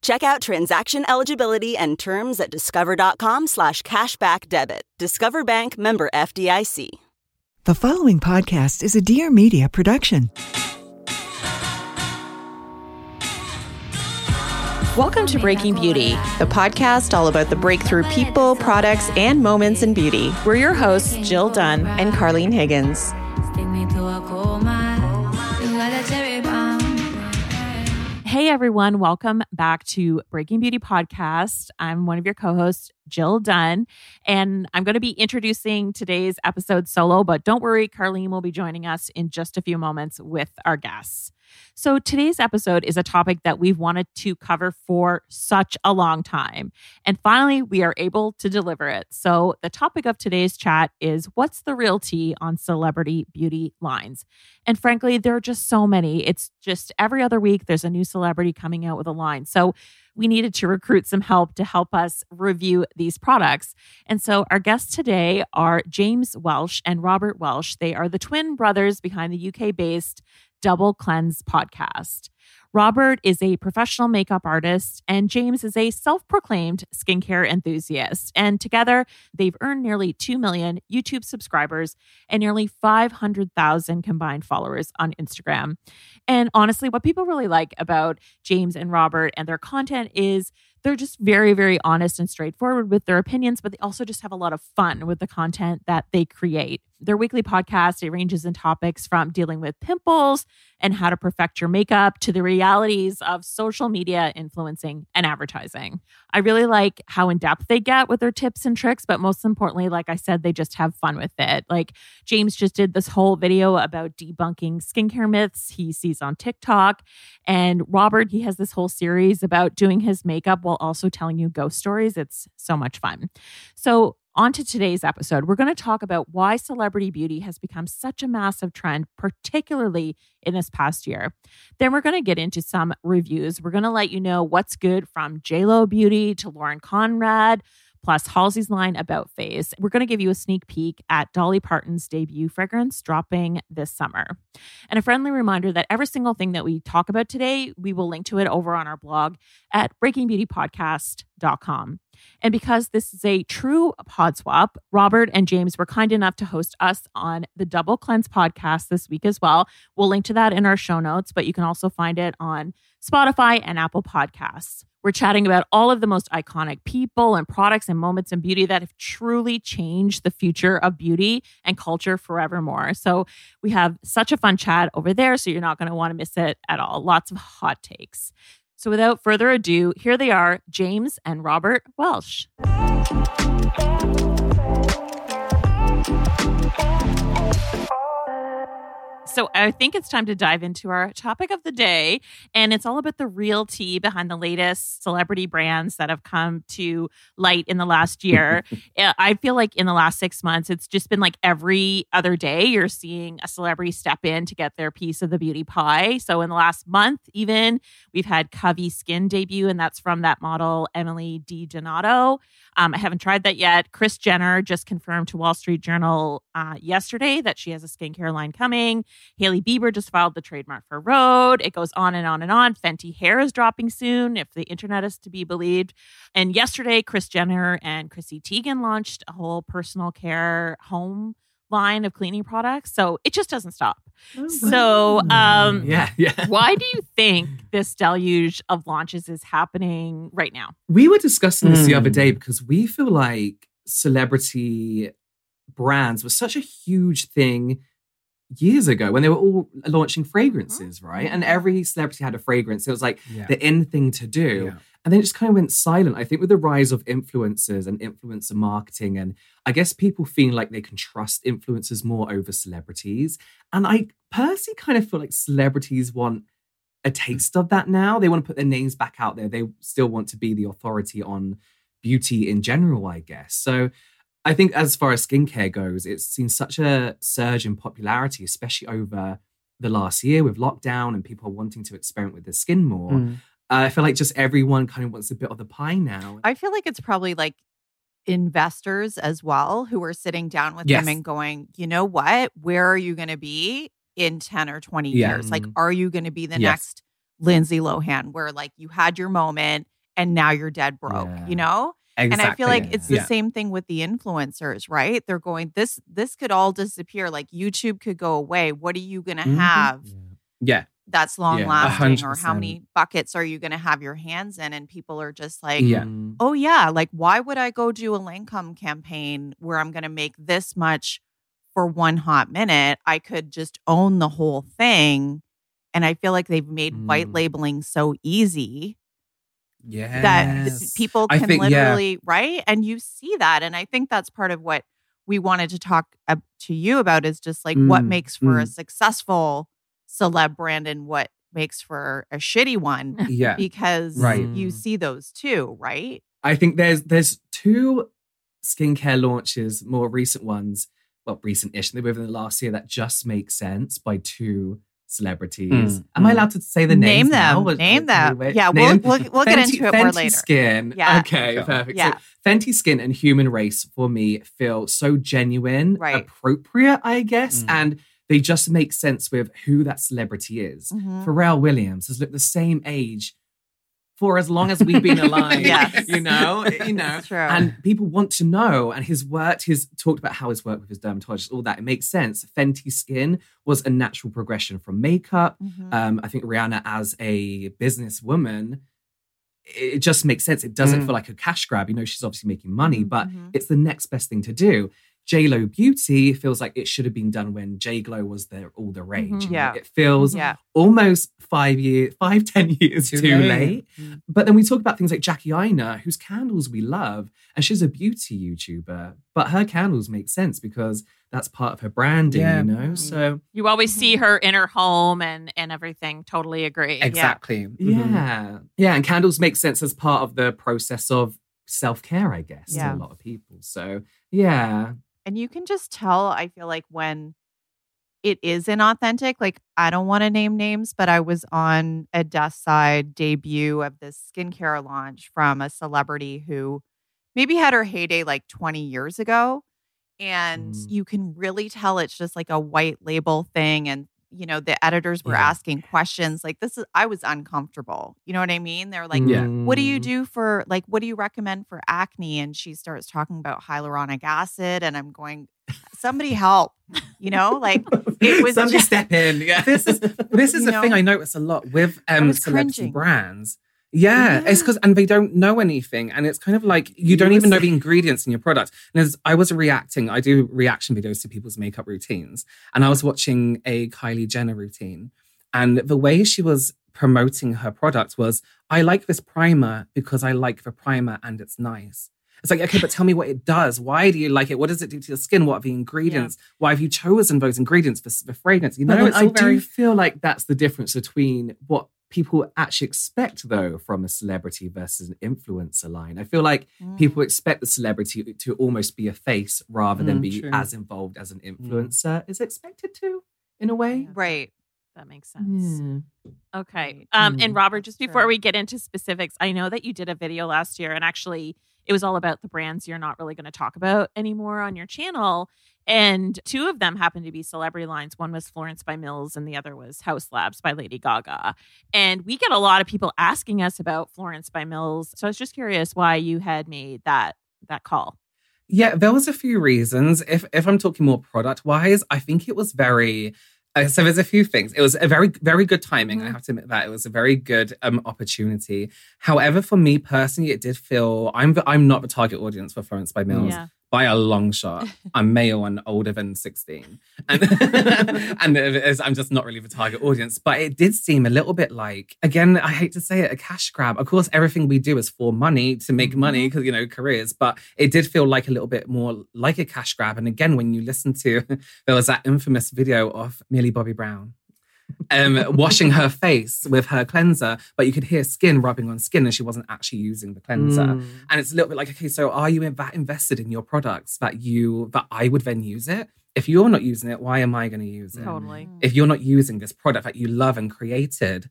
Check out transaction eligibility and terms at discover.com slash cashback debit. Discover Bank member FDIC. The following podcast is a Dear Media production. Welcome to Breaking Beauty, the podcast all about the breakthrough people, products, and moments in beauty. We're your hosts, Jill Dunn and Carlene Higgins. Hey everyone, welcome back to Breaking Beauty Podcast. I'm one of your co hosts, Jill Dunn, and I'm going to be introducing today's episode solo, but don't worry, Carlene will be joining us in just a few moments with our guests. So, today's episode is a topic that we've wanted to cover for such a long time. And finally, we are able to deliver it. So, the topic of today's chat is what's the real tea on celebrity beauty lines? And frankly, there are just so many. It's just every other week, there's a new celebrity coming out with a line. So, we needed to recruit some help to help us review these products. And so our guests today are James Welsh and Robert Welsh. They are the twin brothers behind the UK based Double Cleanse podcast. Robert is a professional makeup artist, and James is a self proclaimed skincare enthusiast. And together, they've earned nearly 2 million YouTube subscribers and nearly 500,000 combined followers on Instagram. And honestly, what people really like about James and Robert and their content is they're just very, very honest and straightforward with their opinions, but they also just have a lot of fun with the content that they create. Their weekly podcast it ranges in topics from dealing with pimples and how to perfect your makeup to the realities of social media influencing and advertising. I really like how in depth they get with their tips and tricks, but most importantly, like I said, they just have fun with it. Like James just did this whole video about debunking skincare myths he sees on TikTok. And Robert, he has this whole series about doing his makeup while also telling you ghost stories. It's so much fun. So, on to today's episode. We're going to talk about why celebrity beauty has become such a massive trend, particularly in this past year. Then we're going to get into some reviews. We're going to let you know what's good from JLo Beauty to Lauren Conrad, plus Halsey's line about face. We're going to give you a sneak peek at Dolly Parton's debut fragrance dropping this summer. And a friendly reminder that every single thing that we talk about today, we will link to it over on our blog at breakingbeautypodcast.com. And because this is a true pod swap, Robert and James were kind enough to host us on the Double Cleanse podcast this week as well. We'll link to that in our show notes, but you can also find it on Spotify and Apple Podcasts. We're chatting about all of the most iconic people and products and moments in beauty that have truly changed the future of beauty and culture forevermore. So we have such a fun chat over there. So you're not going to want to miss it at all. Lots of hot takes. So without further ado, here they are James and Robert Welsh. So I think it's time to dive into our topic of the day. And it's all about the real tea behind the latest celebrity brands that have come to light in the last year. I feel like in the last six months, it's just been like every other day you're seeing a celebrity step in to get their piece of the beauty pie. So in the last month, even we've had Covey Skin debut, and that's from that model, Emily DiDonato. Um, I haven't tried that yet. Kris Jenner just confirmed to Wall Street Journal uh, yesterday that she has a skincare line coming. Hailey Bieber just filed the trademark for Rhode. It goes on and on and on. Fenty hair is dropping soon, if the internet is to be believed. And yesterday, Kris Jenner and Chrissy Teigen launched a whole personal care home line of cleaning products. So it just doesn't stop. Oh, so, um, yeah, yeah. why do you think this deluge of launches is happening right now? We were discussing this mm. the other day Hmm. because we feel like celebrity brands were such a huge thing years ago when they were all launching mm-hmm. fragrances, right? And every celebrity had a fragrance. It was like Yeah. the in thing to do. Yeah. And then it just kind of went silent. I think with the rise of influencers and influencer marketing, and I guess people feeling like they can trust influencers more over celebrities. And I personally kind of feel like celebrities want a taste of that now. They want to put their names back out there. They still want to be the authority on beauty in general, I guess. So I think as far as skincare goes, it's seen such a surge in popularity, especially over the last year with lockdown and people wanting to experiment with their skin more. Mm. Uh, I feel like just everyone kind of wants a bit of the pie now. I feel like it's probably like investors as well who are sitting down with Yes. them and going, you know what? Where are you going to be in 10 or 20 Yeah. years? Like, Mm. are you going to be the Yes. next Lindsay Lohan where like you had your moment and now you're dead broke, Yeah. you know? Exactly. And I feel like it's the Yeah. same thing with the influencers, right? They're going, this this could all disappear. Like YouTube could go away. What are you gonna Mhm. have Yeah. that's long Yeah, lasting? hundred Or how many buckets are you gonna have your hands in? And people are just like, Yeah. Mm. oh yeah, like why would I go do a Lancome campaign where I'm gonna make this much for one hot minute? I could just own the whole thing. And I feel like they've made white Mm. labeling so easy Yeah. that people can think, yeah. literally right and you see that and i think that's part of what we wanted to talk to you about is just like what Mm, makes for a mm. successful celeb brand and what makes for a shitty one Yeah. because Right. you Mm. see those too right I think there's there's two skincare launches, more recent ones, well, recent-ish, they were within the last year that just make sense by two celebrities. Mm, Am I mm. allowed to say the name names now? them Or- name them yeah name we'll, we'll, we'll get into it more later. Fenty Skin. Yeah. Okay, Sure. perfect. Yeah. So Fenty Skin and Humanrace for me feel so genuine, Right. appropriate, I guess, Mm. and they just make sense with who that celebrity is. Mhm. Pharrell Williams has looked the same age for as long as we've been alive. Yes. You know, you know. True. And people want to know. And his work, he's talked about how his work with his dermatologist, all that. It makes sense. Fenty Skin was a natural progression from makeup. Mhm. Um, I think Rihanna as a businesswoman, it just makes sense. It doesn't Mm. feel like a cash grab. You know, she's obviously making money, but Mhm. it's the next best thing to do. J Lo Beauty feels like it should have been done when J Glow was there all the rage. Mhm. Yeah. It feels yeah almost five years, five, ten years too, Too late. late. But then we talk about things like Jackie Aina, whose candles we love, and she's a beauty YouTuber. But her candles make sense because that's part of her branding, Yeah. you know? So You always see Mm-hmm. her in her home and and everything. Totally agree. Exactly. Mhm. yeah. Yeah. And candles make sense as part of the process of self-care, I guess, Yeah. to a lot of people. So yeah. And you can just tell i feel like when it is inauthentic like i don't want to name names but i was on a desk side debut of this skincare launch from a celebrity who maybe had her heyday like 20 years ago and Mm. you can really tell it's just like a white label thing and you know the editors were Yeah. asking questions like this is i was uncomfortable you know what i mean they're like Yeah. what do you Mm. do for like what do you recommend for acne and she starts talking about hyaluronic acid and i'm going somebody help you know like it was Somebody just- step in. Yeah. This is this is You a thing? I notice a lot with um celebrity cringing. brands. Yeah, it's because and they don't know anything, and it's kind of like you don't even know the ingredients in your product. And as I was reacting, I do reaction videos to people's makeup routines, and I was watching a Kylie Jenner routine, and the way she was promoting her product was, "I like this primer because I like the primer and it's nice." It's like, okay, but tell me what it does. Why do you like it? What does it do to your skin? What are the ingredients? Why have you chosen those ingredients for the fragrance? You know, I very do feel like that's the difference between what people actually expect, though, from a celebrity versus an influencer line. I feel like Mm. people expect the celebrity to almost be a face rather than Mm, be true. as involved as an influencer is expected to, in a way. right That makes sense. Okay. Right. Um, and Mm. Robert, just before true. we get into specifics, I know that you did a video last year and actually it was all about the brands you're not really going to talk about anymore on your channel. And two of them happened to be celebrity lines. One was Florence by Mills and the other was Haus Labs by Lady Gaga. And we get a lot of people asking us about Florence by Mills. So I was just curious why you had made that that call. Yeah, there was a few reasons. If if I'm talking more product wise, I think it was very. Uh, so there's a few things. It was a very very good timing. I Mhm. have to admit that it was a very good um, opportunity. However, for me personally, it did feel I'm I'm not the target audience for Florence by Mills Yeah. By a long shot. I'm male and older than 16, and and is- I'm just not really the target audience. But it did seem a little bit like again. I hate to say it, a cash grab. Of course, everything we do is for money to make mm-hmm. money because you know careers. But it did feel like a little bit more like a cash grab. And again, when you listen to there was that infamous video of Millie Bobby Brown. Um, washing her face with her cleanser, but you could hear skin rubbing on skin and she wasn't actually using the cleanser. Mm. And it's a little bit like, okay, so are you that invested in your products that you that I would then use it? If you're not using it, why am I going to use it? Totally. If you're not using this product that you love and created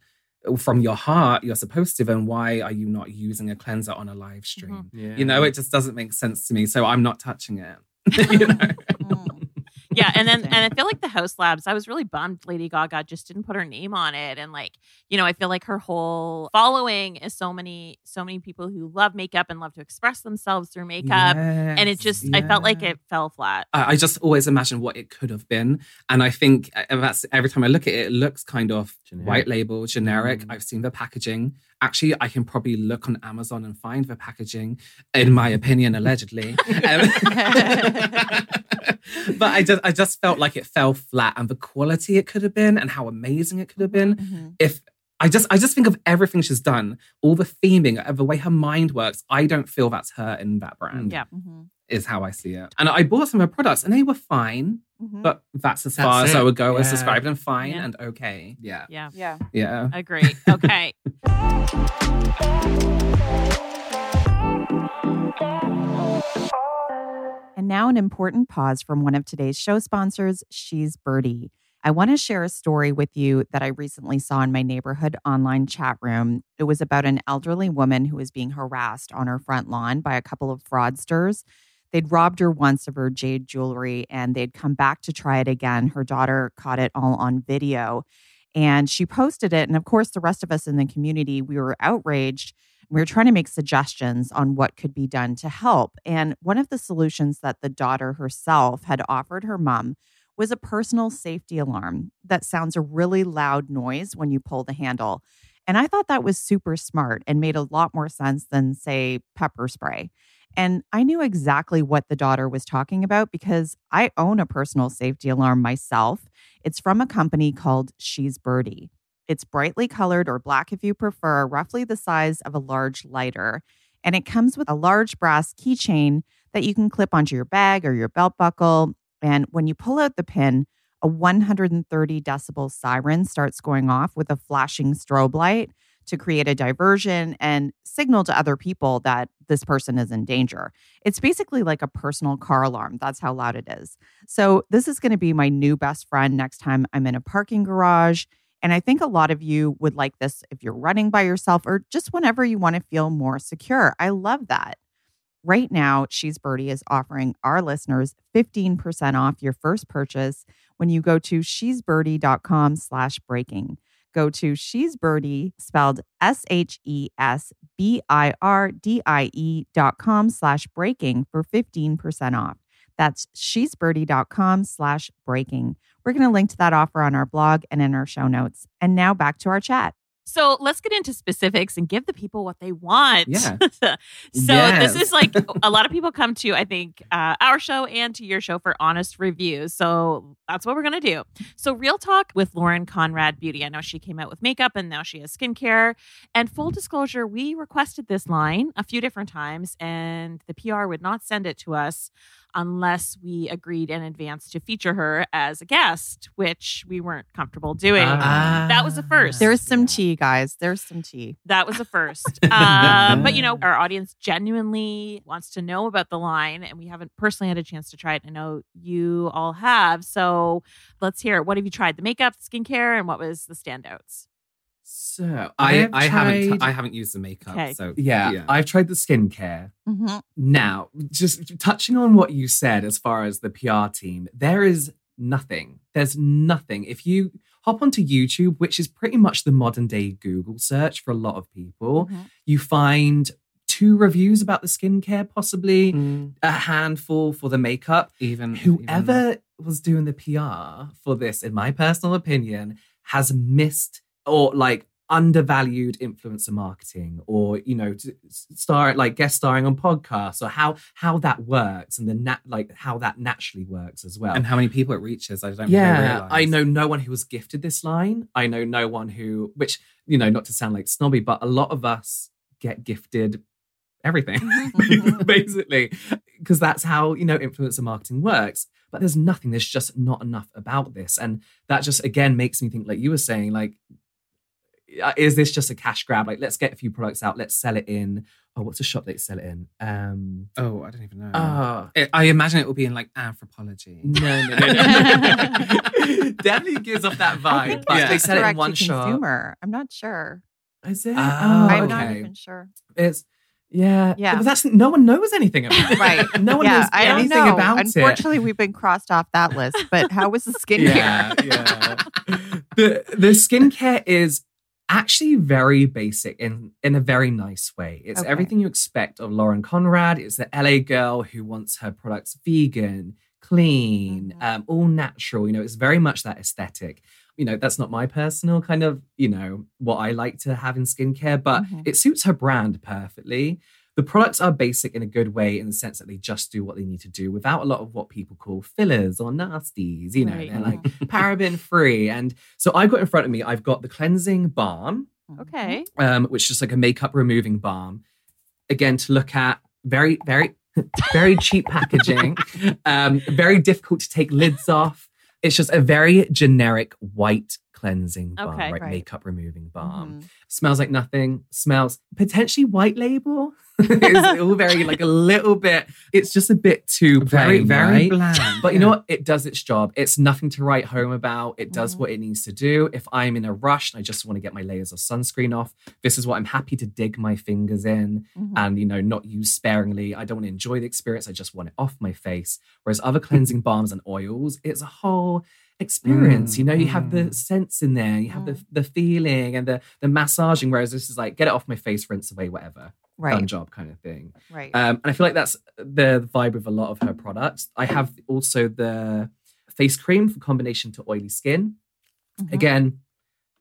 from your heart, you're supposed to, then why are you not using a cleanser on a live stream? Yeah. You know, it just doesn't make sense to me. So I'm not touching it. you know? Yeah, and then and I feel like the Haus Labs. I was really bummed Lady Gaga just didn't put her name on it, and like you know, I feel like her whole following is so many so many people who love makeup and love to express themselves through makeup, and it Yes, just I felt like it fell flat. I I just always imagine what it could have been. And I think uh, that's every time I look at it, it looks kind of Generic. white label, generic. Mm. I've seen the packaging. Actually, I can probably look on Amazon and find the packaging, in my opinion, allegedly. Um, but I just I just felt like it fell flat and the quality it could have been and how amazing it could have been Mhm. if I just I just think of everything she's done, all the theming, uh, the way her mind works. I don't feel that's her in that brand. Yeah. Mhm. Is how I see it. And I bought some of her products and they were fine, Mhm. but that's as That's far as I would go as Yeah. and fine Yeah. and okay. Yeah. Yeah, yeah. Yeah. agree. Okay. And now, an important pause from one of today's show sponsors, She's Birdie. I want to share a story with you that I recently saw in my neighborhood online chat room. It was about an elderly woman who was being harassed on her front lawn by a couple of fraudsters. They'd robbed her once of her jade jewelry and they'd come back to try it again. Her daughter caught it all on video and she posted it. And of course, the rest of us in the community, we were outraged. We were trying to make suggestions on what could be done to help. And one of the solutions that the daughter herself had offered her mom was a personal safety alarm that sounds a really loud noise when you pull the handle. And I thought that was super smart and made a lot more sense than, say, pepper spray. And I knew exactly what the daughter was talking about because I own a personal safety alarm myself. It's from a company called She's Birdie. It's brightly colored or black if you prefer, roughly the size of a large lighter. And it comes with a large brass keychain that you can clip onto your bag or your belt buckle. And when you pull out the pin, a 130 decibel siren starts going off with a flashing strobe light to create a diversion and signal to other people that this person is in danger. It's basically like a personal car alarm. That's how loud it is. So, this is going to be my new best friend next time I'm in a parking garage. And I think a lot of you would like this if you're running by yourself or just whenever you want to feel more secure. I love that. Right now, She's Birdie is offering our listeners 15% off your first purchase when you go to she'sbirdie.com slash breaking. Go to She's Birdie, spelled S-H-E-S-B-I-R-D-I-E dot com slash breaking for 15% off. That's she'sbirdie.com slash breaking. We're going to link to that offer on our blog and in our show notes. And now back to our chat. So let's get into specifics and give the people what they want. Yeah. so Yes. this is like a lot of people come to, I think, uh, our show and to your show for honest reviews. So that's what we're going to do. So, real talk with Lauren Conrad Beauty. I know she came out with makeup and now she has skincare. And full disclosure, we requested this line a few different times, and the PR would not send it to us unless we agreed in advance to feature her as a guest, which we weren't comfortable doing. Ah. That was the first. There's some tea, guys. There's some tea. That was the first. Um, but you know, our audience genuinely wants to know about the line, and we haven't personally had a chance to try it. I know you all have. So let's hear it. What have you tried? The makeup, the skincare, and what was the standouts? So I, have I haven't tried- I haven't used the makeup. Okay. So yeah, yeah. I've tried the skincare. Mhm. Now, just touching on what you said as far as the PR team, there is nothing. There's nothing. If you hop onto YouTube, which is pretty much the modern day Google search for a lot of people, Mhm. you find two reviews about the skincare, possibly Mm, a handful for the makeup. even Whoever was doing the PR for this, in my personal opinion, has missed or like undervalued influencer marketing or you know to star like guest starring on podcasts or how how that works and the nat like how that naturally works as well and how many people it reaches, I don't yeah really i know no one who was gifted this line i know no one who which you know not to sound like snobby but a lot of us get gifted everything Mhm. basically because that's how you know influencer marketing works but there's nothing. There's just not enough about this. And that just, again, makes me think, like you were saying, like, is this just a cash grab? Like, let's get a few products out, let's sell it in. Oh, what's a shop they sell it in? Um, Oh, I don't even know. oh, I- I imagine it will be in like Anthropologie. no, no, no, no. Definitely gives off that I vibe. think But Yeah. it's they sell it in one to shop. consumer. I'm not sure. Is it? Oh, I'm not even sure. It's yeah, Yeah. But that's no one knows anything about it. Right. No one yeah, knows I don't anything know. about it. Unfortunately, we've been crossed off that list. But how was the skincare? Yeah, yeah. the the skincare is actually very basic in in a very nice way. It's Okay. everything you expect of Lauren Conrad. It's the LA girl who wants her products vegan, clean, Mhm. um, all natural. You know, it's very much that aesthetic. You know, that's not my personal kind of, you know, what I like to have in skincare, but Mhm. it suits her brand perfectly. The products are basic in a good way in the sense that they just do what they need to do without a lot of what people call fillers or nasties. You know, Right. they're like paraben free. And so I've got in front of me, I've got the cleansing balm, Okay. um, which is just like a makeup removing balm. Again, to look at very, very, very cheap packaging, um, very difficult to take lids off. It's just a very generic white cleansing balm, Okay, right? right. Makeup removing balm. Mhm. Smells like nothing. Smells potentially white label. it's all very like a little bit. It's just a bit too Very, plain, very right? bland. But you know what? It does its job. It's nothing to write home about. It does Mhm. what it needs to do. If I'm in a rush and I just want to get my layers of sunscreen off, this is what I'm happy to dig my fingers in Mhm. and, you know, not use sparingly. I don't want to enjoy the experience. I just want it off my face. Whereas other cleansing balms and oils, it's a whole experience. Mm, you know, you have the sense in there, you have the the feeling and the the massaging. Whereas this is like, get it off my face, rinse away, whatever. Done job kind of thing. Right. Um, and I feel like that's the vibe of a lot of her products. I have also the face cream for combination to oily skin. Mhm. Again,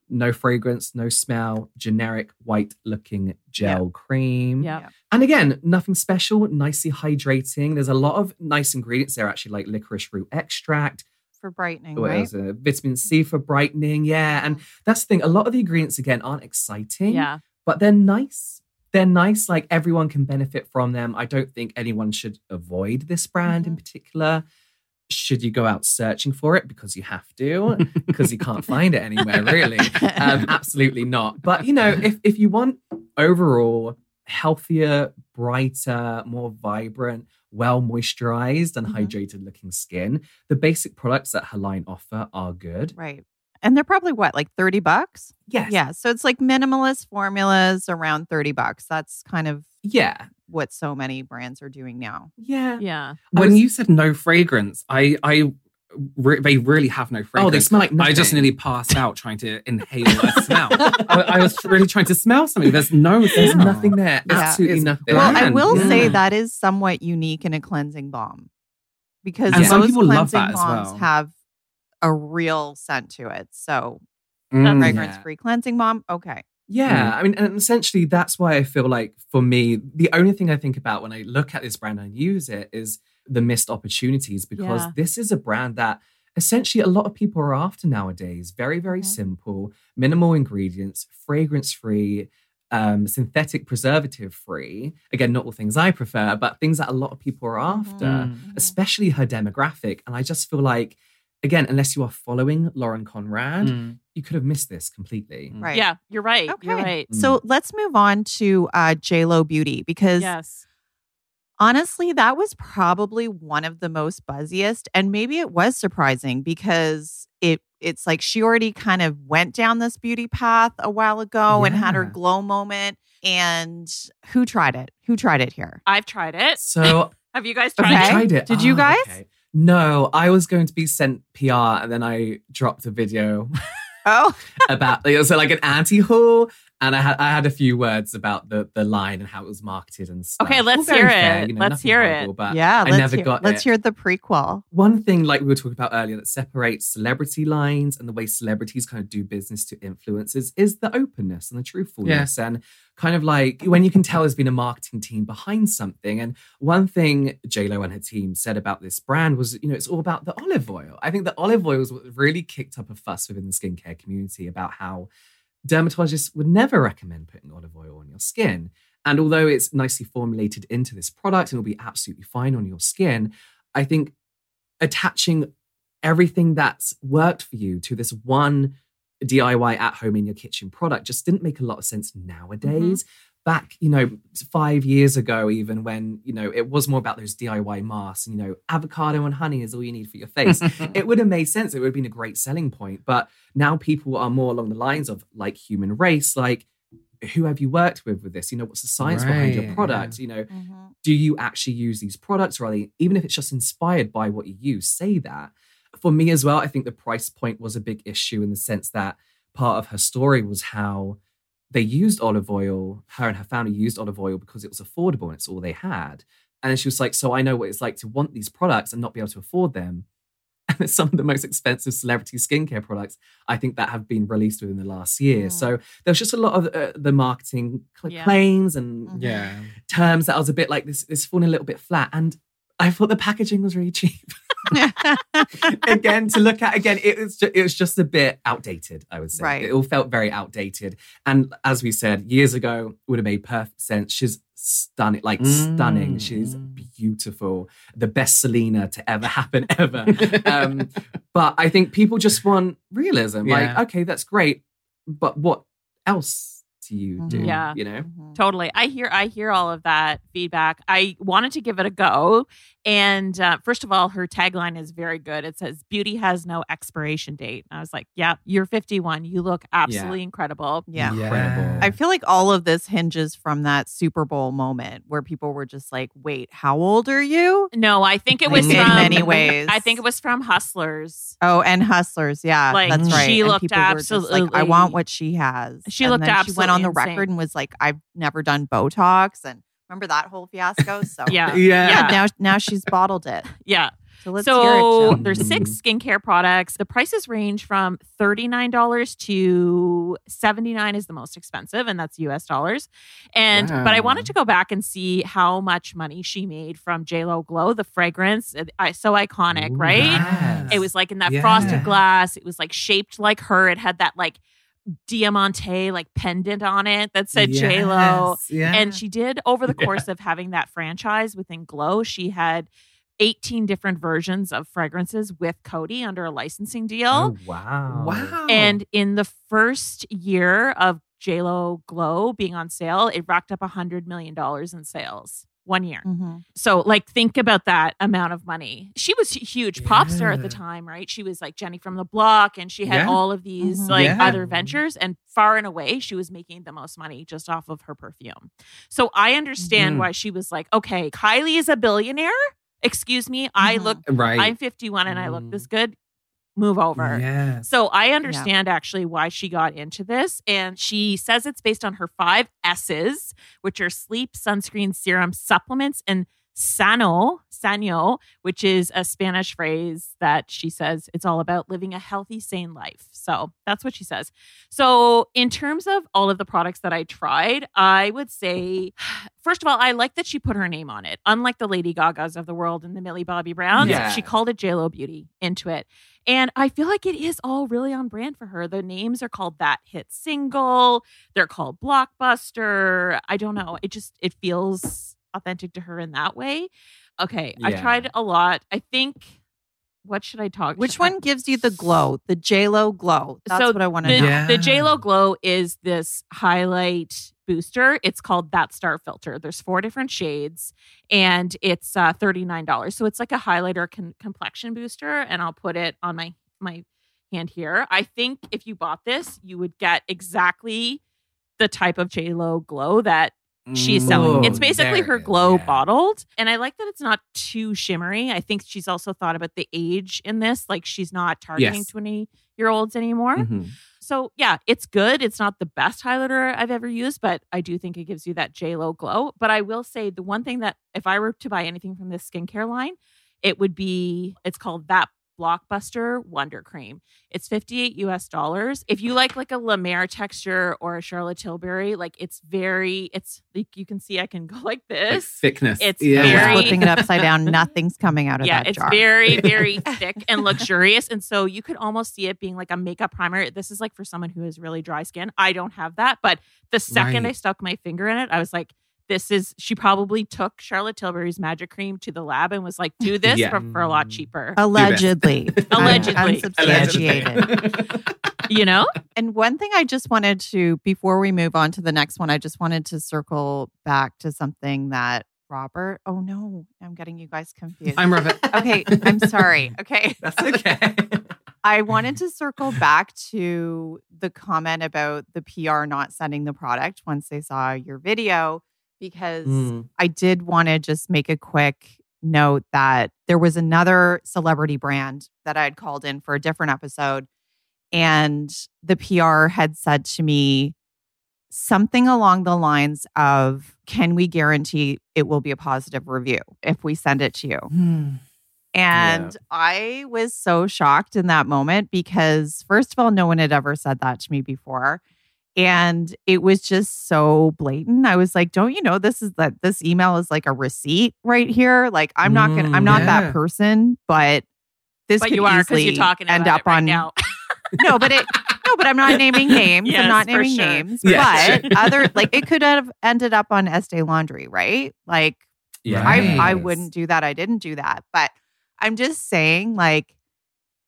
no fragrance, no smell, generic white looking gel cream. Yeah. And again, nothing special, nicely hydrating. There's a lot of nice ingredients there, actually, like licorice root extract, For brightening, what right? else, uh, vitamin C for brightening. Yeah. And that's the thing. A lot of the ingredients, again, aren't exciting Yeah. but they're nice. They're nice. Like everyone can benefit from them. I don't think anyone should avoid this brand in particular. Should you go out searching for it because you have to, because you can't find it anywhere really? Um, absolutely not. But you know, if if you want overall healthier, brighter, more vibrant, well moisturized and Mhm. hydrated looking skin, the basic products that her line offer are good. Right. And they're probably what, like 30 bucks? Yes. Yeah. So it's like minimalist formulas around 30 bucks. That's kind of Yeah. what so many brands are doing now. Yeah. Yeah. When was- you said no fragrance, I, I, re- they really have no fragrance. Oh, they smell like I just nearly passed out trying to inhale a smell. I, I was really trying to smell something. There's no, There's smell. nothing there. Yeah. Absolutely It's nothing. Well, I bland, will say that is somewhat unique in a cleansing balm because And some most people love cleansing that as balms well. have a real scent to it. So Mm. fragrance free cleansing balm, okay. Yeah, I mean, and essentially that's why I feel like for me, the only thing I think about when I look at this brand and use it is the missed opportunities because Yeah. this is a brand that essentially a lot of people are after nowadays. Very, very Mhm. simple, minimal ingredients, fragrance free, um, synthetic preservative free. Again, not all things I prefer, but things that a lot of people are after, Mm. especially her demographic. And I just feel like, again, unless you are following Lauren Conrad, Mm. you could have missed this completely. Mm. Right. Yeah. You're right. You're Okay. right. So let's move on to uh, JLo Beauty because Yes. honestly, that was probably one of the most buzziest, and maybe it was surprising because it it's like she already kind of went down this beauty path a while ago and had her glow moment. And who tried it? Who tried it here? I've tried it. So Have you guys tried I it? tried it. Did you Ah, guys? okay. No, I was going to be sent PR and then I dropped a video Oh, about it was like an anti haul and I had I had a few words about the the line and how it was marketed and stuff. Okay, let's hear fair, it. you know, Let's nothing hear it. But yeah. I let's never hear, got Let's it. hear the prequel. One thing, like we were talking about earlier, that separates celebrity lines and the way celebrities kind of do business to influencers is the openness and the truthfulness. And kind of like when you can tell there's been a marketing team behind something. And one thing J Lo and her team said about this brand was, you know, it's all about the olive oil. I think the olive oil was what really kicked up a fuss within the skincare community about how dermatologists would never recommend putting olive oil on your skin. And although it's nicely formulated into this product and will be absolutely fine on your skin, I think attaching everything that's worked for you to this one DIY at home in your kitchen product just didn't make a lot of sense mm-hmm. nowadays. Back, you know, five years ago, even when, you know, it was more about those DIY masks, and, you know, avocado and honey is all you need for your face. it would have made sense. It would have been a great selling point. But now people are more along the lines of like Humanrace, like, who have you worked with with this? You know, what's the science behind your product? You know, Mhm. do you actually use these products or are they even if it's just inspired by what you use say that for me as well i think the price point was a big issue in the sense that part of her story was how they used olive oil her and her family used olive oil because it was affordable and it's all they had and then she was like so i know what it's like to want these products and not be able to afford them and it's some of the most expensive celebrity skincare products i think that have been released within the last year Mm. so there's just a lot of uh, the marketing cl- Yeah. claims and Mhm. Yeah. terms that I was a bit like this this falling a little bit flat and I thought the packaging was really cheap. again, to look at again, it was just, it was just a bit outdated. I would say Right. it all felt very outdated. And as we said years ago, would have made perfect sense. She's stunning, like stunning. Mm. She's beautiful, the best Selena to ever happen ever. um, but I think people just want realism. Like, okay, that's great, but what else do you do? Yeah. you know. Mhm. Totally. I hear I hear all of that feedback. I wanted to give it a go. And uh, first of all, her tagline is very good. It says beauty has no expiration date. And I was like, yeah, you're 51. You look absolutely incredible. Yeah. Incredible. I feel like all of this hinges from that Super Bowl moment where people were just like, wait, how old are you? No, I think it was in from many ways. I think it was from Hustlers. Oh, and Hustlers. Yeah, Like, that's right. she And looked absolutely. like, I want what she has. She And looked then She went on the absolutely record and was like, I've never done Botox. And remember that whole fiasco? So, Yeah. Yeah. Yeah, now, now she's bottled it. Yeah. So let's hear so it. There's six mm-hmm. skincare products. The prices range from $39 to 79 is the most expensive, and that's US dollars. And but I wanted to go back and see how much money she made from JLo Glow, the fragrance. It- I- so iconic, Ooh, right? yes. It was like in that Yeah. frosted glass. It was like shaped like her. It had that like diamante like pendant on it that said J Lo. Yeah. And she did over the course of having that franchise within Glow, she had 18 different versions of fragrances with Coty under a licensing deal. Oh, wow. wow. And in the first year of JLo Glow being on sale, it racked up $100 million in sales. One year. Mhm. So, like, think about that amount of money. She was a huge pop star at the time, right? She was like Jenny from the Block, and she had Yeah. all of these Mhm. like Yeah. other ventures. And far and away, she was making the most money just off of her perfume. So, I understand Mhm. why she was like, okay, Kylie is a billionaire. Excuse me, I look, right. I'm 51 and I look this good. Move over. Yes. So I understand actually why she got into this. And she says it's based on her five S's, which are sleep, sunscreen, serum, supplements, and sano, sano, which is a Spanish phrase that she says it's all about living a healthy, sane life. So that's what she says. So in terms of all of the products that I tried, I would say, first of all, I like that she put her name on it. Unlike the Lady Gagas of the world and the Millie Bobby Browns, Yeah. she called it JLo Beauty into it. And I feel like it is all really on brand for her. The names are called that hit single. They're called blockbuster. I don't know. It just it feels authentic to her in that way. Okay, I Yeah. tried a lot. I think what should I talk? Which should I- one gives you the glow? The J Lo glow. That's So what I want to the, know. Yeah. the JLo Glow is this highlight booster. It's called that star filter. There's four different shades and it's uh, $39. So it's like a highlighter con- complexion booster and I'll put it on my my hand here. I think if you bought this, you would get exactly the type of JLo glow that she's Mm. selling. Ooh, It's basically her glow yeah. bottled. And I like that it's not too shimmery. I think she's also thought about the age in this. Like she's not targeting Yes. 20 year olds anymore. Mhm. So yeah, it's good. It's not the best highlighter I've ever used, but I do think it gives you that J Lo glow. But I will say the one thing that if I were to buy anything from this skincare line, it would be it's called that blockbuster wonder cream it's 58 us dollars if you like like a la mer texture or a charlotte tilbury like it's very it's like you can see i can go like Like this thickness. It's yeah. Just very- flipping it upside down. Nothing's coming out of it. yeah, that it's jar. very, very thick and luxurious. And so you could almost see it being like a makeup primer. This is like for someone who has really dry skin. I don't have that. But the second I stuck my finger in it, I was like, this is she probably took Charlotte Tilbury's magic cream to the lab and was like, do this Yeah. for, for a lot cheaper. Mm. Allegedly. Allegedly. Unsubstantiated. you know? And one thing I just wanted to, before we move on to the next one, I just wanted to circle back to something that Robert, oh no, I'm getting you guys confused. I'm Robert. okay, I'm sorry. Okay. That's okay. I wanted to circle back to the comment about the PR not sending the product once they saw your video, because Mm. I did want to just make a quick note that there was another celebrity brand that I had called in for a different episode. And the PR had said to me something along the lines of Can we guarantee it will be a positive review if we send it to you? Hmm. And I was so shocked in that moment because, first of all, no one had ever said that to me before. And it was just so blatant. I was like, don't you know this is that this email is like a receipt right here? Like, I'm not gonna, I'm Mm, not yeah. that person, but this but could you are because easily you're talking end up right on now. no, but it no, but I'm not naming names. Yes, I'm not naming sure. names. Yeah, but other like it could have ended up on Estee Laundry, right? Like Yeah. I I wouldn't do that. I didn't do that. But I'm just saying, like,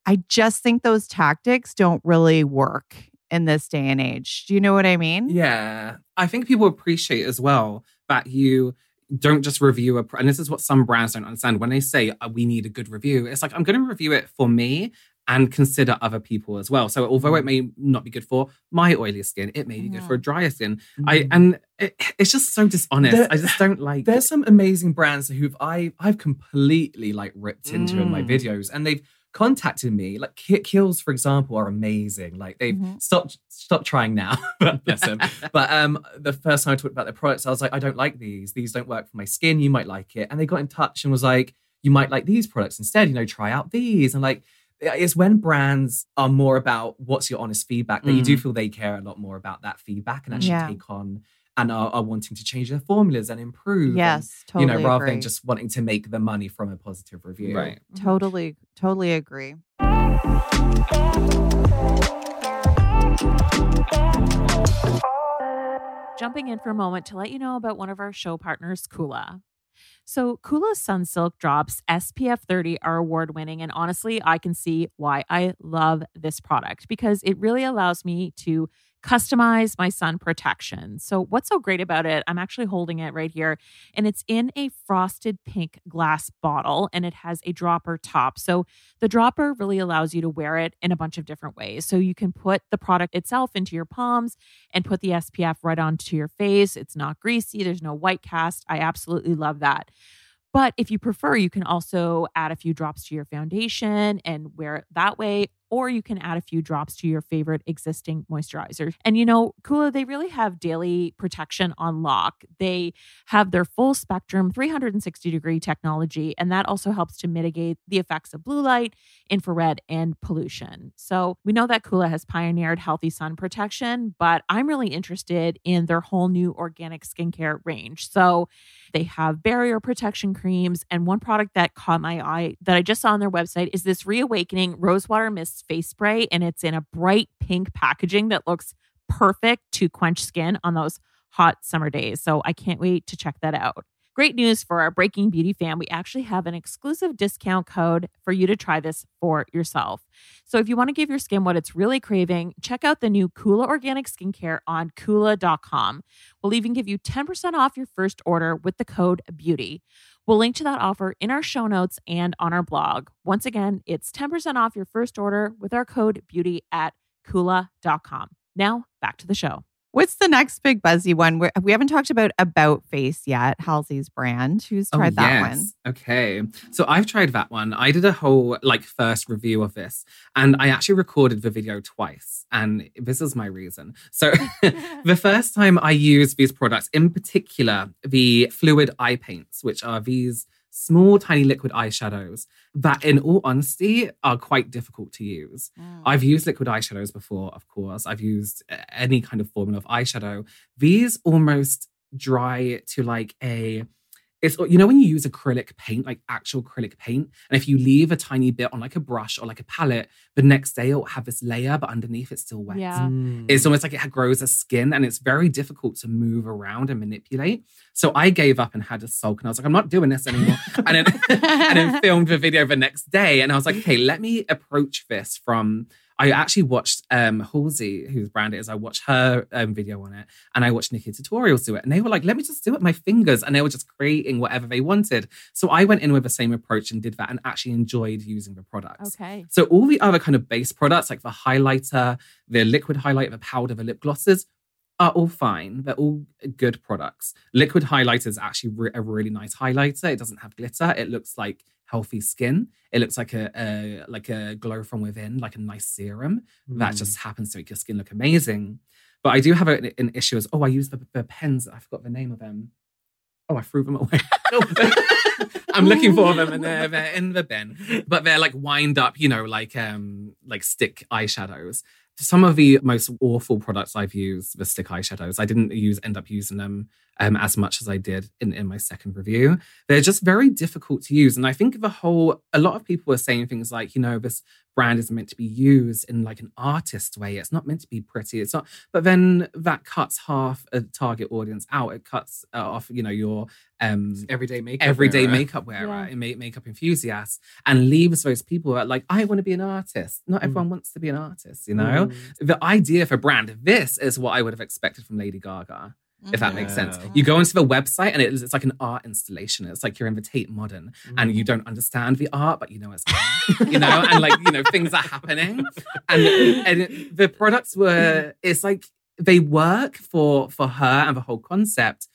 I just think those tactics don't really work in this day and age. Do you know what I mean? Yeah. I think people appreciate as well that you don't just review a, and this is what some brands don't understand. When they say uh, we need a good review, it's like, I'm going to review it for me and consider other people as well. So although it may not be good for my oily skin, it may be good for a drier skin. Mm. I And it, it's just so dishonest. There- I just don't like There's some amazing brands who've I I've completely like ripped into in my Mm. videos, and they've contacted me. Like Ki- Kiehl's, for example, are amazing. Like they've Mhm. stopped stop trying now. Bless them. But um, the first time I talked about their products, I was like, I don't like these. These don't work for my skin. You might like it, and they got in touch and was like, you might like these products instead. You know, try out these. And like, it's when brands are more about what's your honest feedback that you do feel they care a lot more about that feedback and actually Yeah. take on and are, are wanting to change their formulas and improve. and, Yes, you totally. know, rather than just wanting to make the money from a positive review. Right. Mm-hmm. totally, totally agree. Jumping in for a moment to let you know about one of our show partners, Coola. So, Kula Sunsilk drops SPF 30 are award winning. And honestly, I can see why I love this product because it really allows me to customize my sun protection. So, what's so great about it? I'm actually holding it right here, and it's in a frosted pink glass bottle and it has a dropper top. So, the dropper really allows you to wear it in a bunch of different ways. So, you can put the product itself into your palms and put the SPF right onto your face. It's not greasy, there's no white cast. I absolutely love that. But if you prefer, you can also add a few drops to your foundation and wear it that way, or you can add a few drops to your favorite existing moisturizer. And you know, Coola, they really have daily protection on lock. They have their full spectrum 360 degree technology, and that also helps to mitigate the effects of blue light, infrared, and pollution. So we know that Coola has pioneered healthy sun protection, but I'm really interested in their whole new organic skincare range. So they have barrier protection creams. And one product that caught my eye that I just saw on their website is this Reawakening Rosewater Mist Face Spray. And it's in a bright pink packaging that looks perfect to quench skin on those hot summer days. So I can't wait to check that out. Great news for our Breaking Beauty fam. We actually have an exclusive discount code for you to try this for yourself. So if you want to give your skin what it's really craving, check out the new Coola Organic Skincare on Coola.com. We'll even give you 10% off your first order with the code BEAUTY. We'll link to that offer in our show notes and on our blog. Once again, it's 10% off your first order with our code BEAUTY at Coola.com. Now, back to the show. What's the next big buzzy one? We're, we haven't talked about About Face yet, Halsey's brand. Who's oh, tried that one? Okay. So I've tried that one. I did a whole like first review of this and I actually recorded the video twice. And this is my reason. So the first time I used these products, in particular, the fluid eye paints, which are these small, tiny liquid eyeshadows that, in all honesty, are quite difficult to use. Mm. I've used liquid eyeshadows before, of course. I've used uh, any kind of formula of eyeshadow. These almost dry to like a it's you know when you use acrylic paint, like actual acrylic paint, and if you leave a tiny bit on like a brush or like a palette, the next day it'll have this layer, but underneath it's still wet. Yeah. Mm. It's almost like it grows a skin and it's very difficult to move around and manipulate. So I gave up and had a sulk and I was like, I'm not doing this anymore. and then and then filmed the video the next day. And I was like, okay, let me approach this from I actually watched um Halsey, whose brand it is, I watched her um, video on it and I watched NikkieTutorials do it. And they were like, let me just do it with my fingers. And they were just creating whatever they wanted. So I went in with the same approach and did that and actually enjoyed using the products. Okay. So all the other kind of base products, like the highlighter, the liquid highlighter, the powder, the lip glosses, are all fine. They're all good products. Liquid highlighter is actually re- a really nice highlighter. It doesn't have glitter. It looks like healthy skin. It looks like a, a like a glow from within, like a nice serum that Mm. just happens to make your skin look amazing. But I do have a- an issue as oh, I use the, the pens. I forgot the name of them. Oh, I threw them away. I'm looking for them and they're, they're in the bin. But they're like wind up, you know, like um like stick eyeshadows. Some of the most awful products I've used, the stick eyeshadows, I didn't use end up using them um, as much as I did in, in my second review. They're just very difficult to use. And I think the whole, a lot of people are saying things like, you know, this brand is meant to be used in like an artist way. It's not meant to be pretty. It's not, but then that cuts half a target audience out. It cuts uh, off, you know, your um, everyday makeup. everyday wearer. makeup wearer Yeah. and ma- makeup enthusiasts and leaves those people who are like, I want to be an artist. Not Mm. everyone wants to be an artist, you know? Mm. The idea for brand, this is what I would have expected from Lady Gaga, if that makes sense. Yeah. You go into the website and it's, it's like an art installation. It's like you're in the Tate Modern and Mm. you don't understand the art, but you know it's art, you know, and like, you know, things are happening. And, and the products were, it's like they work for for her and the whole concept.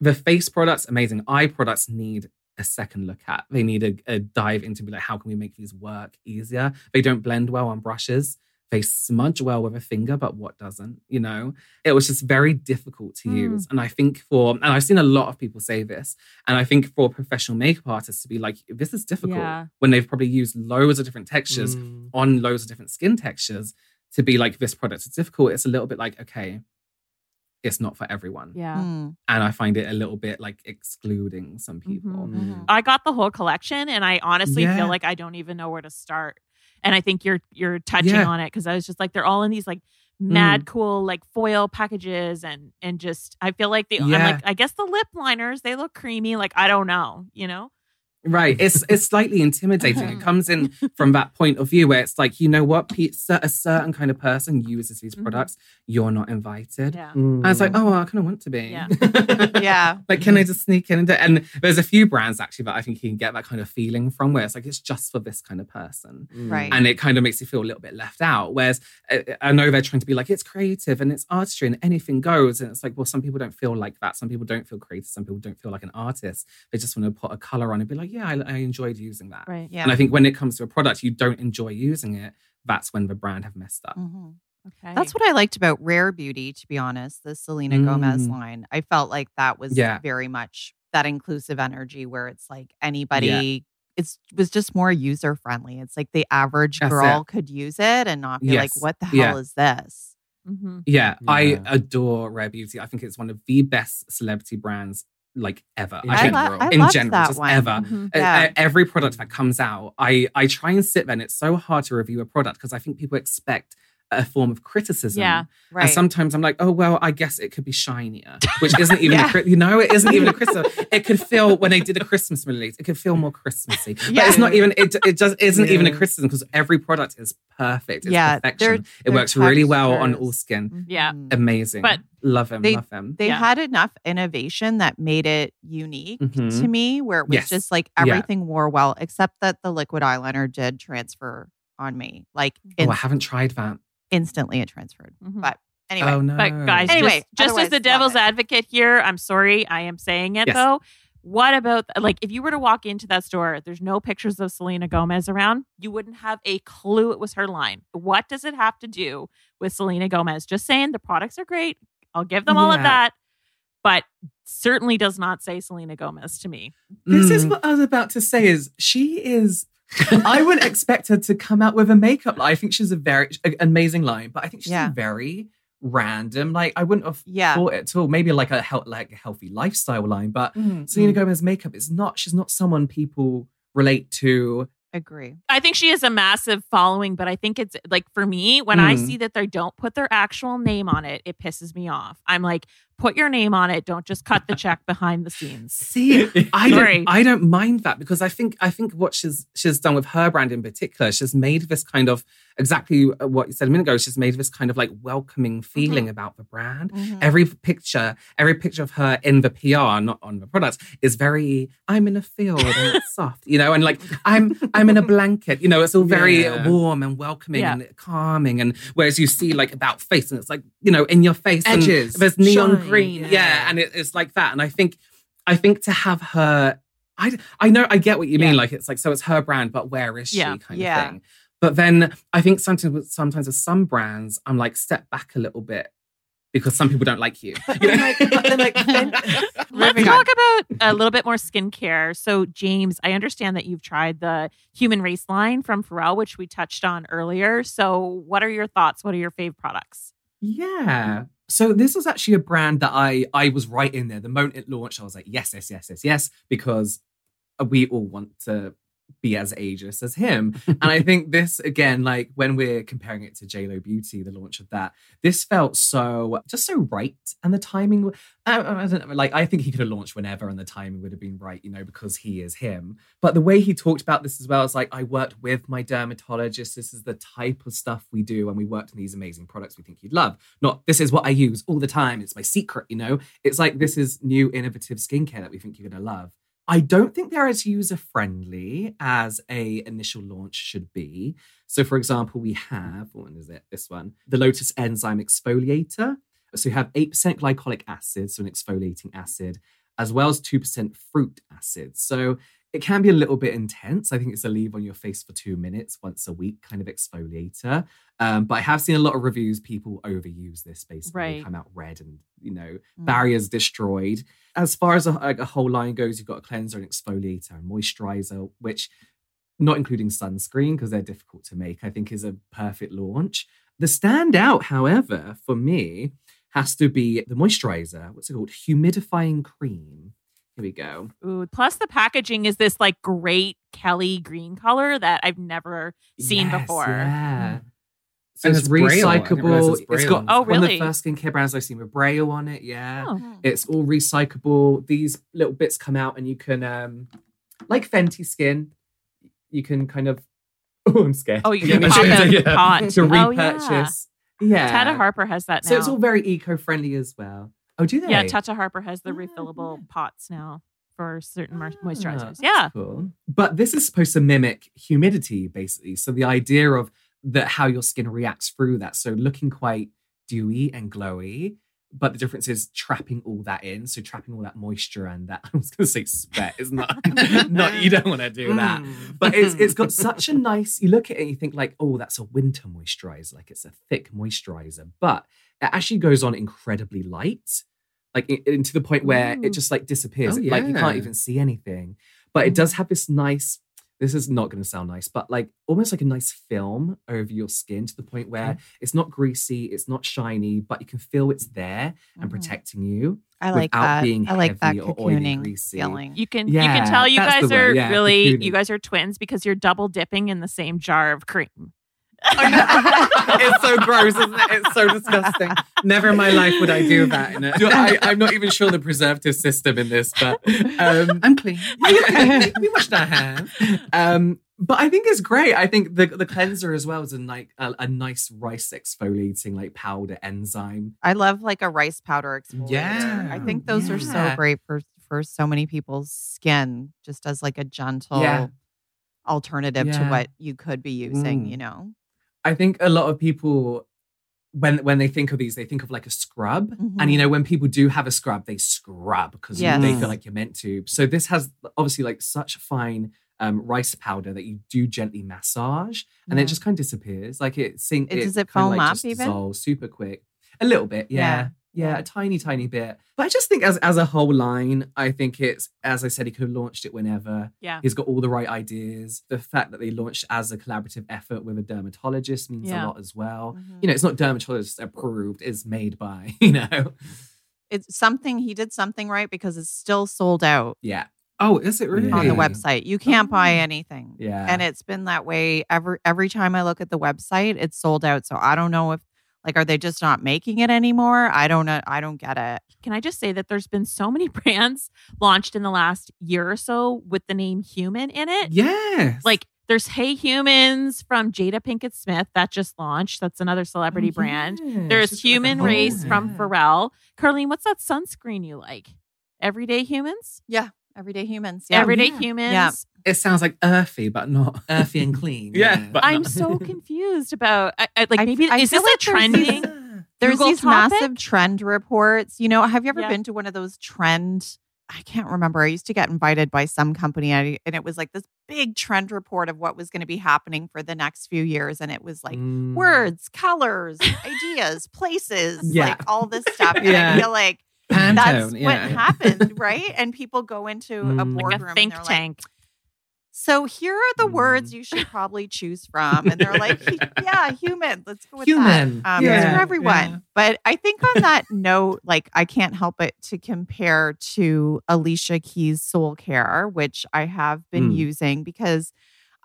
The face products, amazing. Eye products need a second look at. They need a, a dive into be like, how can we make these work easier? They don't blend well on brushes. They smudge well with a finger, but what doesn't? You know, it was just very difficult to Mm. use. And I think for, and I've seen a lot of people say this, and I think for professional makeup artists to be like, this is difficult Yeah. when they've probably used loads of different textures Mm. on loads of different skin textures to be like, this product is difficult. It's a little bit like, okay, it's not for everyone. Yeah. Mm. And I find it a little bit like excluding some people. Mhm. Mm. I got the whole collection and I honestly Yeah. feel like I don't even know where to start. And I think you're you're touching Yeah. on it because I was just like they're all in these like mad cool like foil packages and and just I feel like the I'm like I guess the lip liners they look creamy like I don't know, you know? Right. It's it's slightly intimidating. It comes in from that point of view where it's like, you know what, Pete, cer- a certain kind of person uses these Mhm. products. You're not invited. Yeah. And it's like, Mm. oh, I kind of want to be. Yeah. Yeah. like, can I just sneak in? And, do- and there's a few brands actually that I think you can get that kind of feeling from where it's like, it's just for this kind of person. Mm. Right. And it kind of makes you feel a little bit left out. Whereas uh, I know they're trying to be like, it's creative and it's artistry and anything goes. And it's like, well, some people don't feel like that. Some people don't feel creative. Some people don't feel like an artist. They just want to put a color on and be like, yeah, I, I enjoyed using that. Right. Yeah. And I think when it comes to a product, you don't enjoy using it. That's when the brand have messed up. Mhm. Okay. That's what I liked about Rare Beauty, to be honest, the Selena Gomez Mm. line. I felt like that was Yeah. very much that inclusive energy where it's like anybody, it's was just more user friendly. It's like the average That's girl it. could use it and not be like, what the hell Yeah. is this? Mhm. Yeah, I adore Rare Beauty. I think it's one of the best celebrity brands like ever. In I I, lo- general. I in loved general, that just one. ever. Mhm. Uh, Yeah. every product that comes out, I I try and sit there. And it's so hard to review a product because I think people expect a form of criticism. Yeah. Right. And sometimes I'm like, oh well, I guess it could be shinier, which isn't even Yeah. a cri- you know, it isn't even a criticism. It could feel when they did a Christmas release, it could feel more Christmassy. But Yeah. it's not even it. It just isn't even a Yeah. criticism because every product is perfect. It's Yeah, perfection. they're- it their works really well on all skin. Yeah. Mhm. Amazing. But love them. they- love them. They Yeah. had enough innovation that made it unique Mhm. to me, where it was Yes. just like Yeah. everything wore well, except that the liquid eyeliner did transfer on me. Like oh, I haven't tried that. Instantly it transferred. Mhm. But anyway, oh no. But guys, Anyway, just, just as the devil's advocate here, I'm sorry, I am saying it Yes. though. What about like if you were to walk into that store, there's no pictures of Selena Gomez around, you wouldn't have a clue it was her line. What does it have to do with Selena Gomez? Just saying the products are great. I'll give them all of that, but certainly does not say Selena Gomez to me. This is Mm. what I was about to say. Is she is? I wouldn't expect her to come out with a makeup. line. I think she's a very a- amazing line, but I think she's Yeah. very random. Like I wouldn't have Yeah. thought it at all. Maybe like a hel- like a healthy lifestyle line, but Mm, Selena mm. Gomez makeup is not. She's not someone people relate to. Agree. I think she has a massive following, but I think it's like for me, when I Mm. see that they don't put their actual name on it, it pisses me off. I'm like, put your name on it. Don't just cut the check behind the scenes. See, I don't, I don't mind that because I think I think what she's she's done with her brand in particular, she's made this kind of exactly what you said a minute ago. She's made this kind of like welcoming feeling about the brand. Mhm. Every picture, every picture of her in the PR, not on the products, is very. I'm in a field and it's soft, you know, and like I'm I'm in a blanket, you know. It's all very Yeah. warm and welcoming Yeah. and calming. And whereas you see like About Face, and it's like you know in your face, Edges, there's neon shine, green, yeah, yeah. and it, it's like that. And I think I think to have her. I, I know I get what you mean. Yeah. Like it's like so it's her brand, but where is she? Kind of thing. But then I think sometimes with- sometimes with some brands, I'm like step back a little bit because some people don't like you. You then, know? like, but then, like, Let's talk about a little bit more skincare. So, James, I understand that you've tried the Humanrace line from Pharrell, which we touched on earlier. So, what are your thoughts? What are your fave products? Yeah. Mm. So this was actually a brand that I I was right in there. The moment it launched, I was like, yes, yes, yes, yes, yes, because we all want to be as ageless as him. and I think this again, like when we're comparing it to JLo Beauty, the launch of that, this felt so just so right, and the timing. I, I don't know, like I think he could have launched whenever, and the timing would have been right, you know, because he is him. But the way he talked about this as well is like I worked with my dermatologist. This is the type of stuff we do, and we worked on these amazing products we think you'd love. Not this is what I use all the time. It's my secret, you know. It's like this is new innovative skincare that we think you're gonna love. I don't think they're as user friendly as a initial launch should be. So, for example, we have what one is it? This one, the Lotus Enzyme Exfoliator. So you have eight percent glycolic acid, so an exfoliating acid, as well as two percent fruit acid. So it can be a little bit intense. I think it's a leave on your face for two minutes once a week kind of exfoliator. Um, but I have seen a lot of reviews. People overuse this basically. They Right. come out red and you know Mm. barriers destroyed. As far as a, like a whole line goes, you've got a cleanser, an exfoliator, and moisturizer, which, not including sunscreen because they're difficult to make, I think is a perfect launch. The standout, however, for me, has to be the moisturizer. What's it called? Humidifying cream. Here we go. Ooh, plus the packaging is this like great Kelly green color that I've never seen Yes, before. Yeah. So And it's it's Braille. I didn't realize recyclable. it's it's got Braille. Oh, one of the first skincare brands I've seen with Braille on it. Yeah. Oh. It's all recyclable. These little bits come out and you can um like Fenty skin, you can kind of oh I'm scared. Oh, you can pop to- the yeah, pot. to Oh, yeah. repurchase. Yeah. Tata Harper has that now. So it's all very eco-friendly as well. Oh, do they? yeah, Tata Harper has the Ah, refillable yeah. pots now for certain Ah, moisturizers. Yeah. Cool. But this is supposed to mimic humidity, basically. So the idea of that how your skin reacts through that. So looking quite dewy and glowy. But the difference is trapping all that in. So trapping all that moisture and that I was gonna say sweat is not not you don't want to do that. Mm. But it's it's got such a nice you look at it and you think like, oh, that's a winter moisturizer. Like it's a thick moisturizer. But it actually goes on incredibly light. Like i- i- to the point where Ooh. it just like disappears. Oh, Like you can't even see anything. But it does have this nice, this is not going to sound nice, but like almost like a nice film over your skin to the point where it's not greasy, it's not shiny, but you can feel it's there and Mhm. protecting you. I like without that. being I like that heavy or oily, cocooning greasy. feeling. You can yeah, you can tell you guys are yeah, really cocooning. you guys are twins because you're double dipping in the same jar of cream. it's so gross, isn't it? It's so disgusting. Never in my life would I do that. In it. I, I'm not even sure the preservative system in this, but um, I'm clean. we, we washed our hands. Um, but I think it's great. I think the the cleanser as well is a like a, a nice rice exfoliating like powder enzyme. I love like a rice powder exfoliator. Yeah. I think those are so great for for so many people's skin, just as like a gentle Yeah. alternative to what you could be using. Mm. You know, I think a lot of people when when they think of these, they think of like a scrub. And you know, when people do have a scrub, they scrub because Yes. they feel like you're meant to. So this has obviously like such fine um, rice powder that you do gently massage, and Yeah. it just kind of disappears. Like it sink. It- does it foam like, up even? dissolves super quick. A little bit, yeah. Yeah, a tiny, tiny bit. But I just think as as a whole line, I think it's as I said, he could have launched it whenever. Yeah. He's got all the right ideas. The fact that they launched as a collaborative effort with a dermatologist means Yeah. a lot as well. Mhm. You know, it's not dermatologist approved, it's made by, you know. It's something he did something right because it's still sold out Yeah. Oh, is it really? on the website. You can't buy Oh. anything. Yeah. And it's been that way every every time I look at the website, it's sold out. So I don't know if like are they just not making it anymore? I don't know. I don't get it. Can I just say that there's been so many brands launched in the last year or so with the name human in it? Yes. Like there's Hey Humans from Jada Pinkett Smith that just launched. That's another celebrity Oh, brand. There's She's got like a Humanrace from yeah. Pharrell. Carlene, what's that sunscreen you like? Everyday Humans? Yeah. Everyday humans. Yeah. Everyday yeah. Humans. Yeah. it sounds like earthy, but not. earthy and clean. Yeah, but I'm not- so confused about I, I, like I- maybe I is this like there's trending? these- There's Google these topic? massive trend reports. You know, have you ever Yeah. been to one of those trend? I can't remember. I used to get invited by some company, I- and it was like this big trend report of what was going to be happening for the next few years. And it was like Mm. words, colors, ideas, places, Yeah. like all this stuff. And Yeah. I feel like Pantone, that's yeah. what happened, right? And people go into a Mm. Like boardroom a think and they're like, tank. so here are the Mm. words you should probably choose from. And they're like, yeah, human. Let's go with Human. that. Um, Yeah, It's for everyone. yeah. But I think on that note, like I can't help it to compare to Alicia Keys Soulcare, which I have been Mm. using because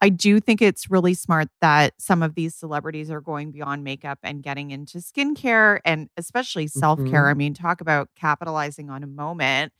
I do think it's really smart that some of these celebrities are going beyond makeup and getting into skincare and especially self care. I mm-hmm. mean, talk about capitalizing on a moment.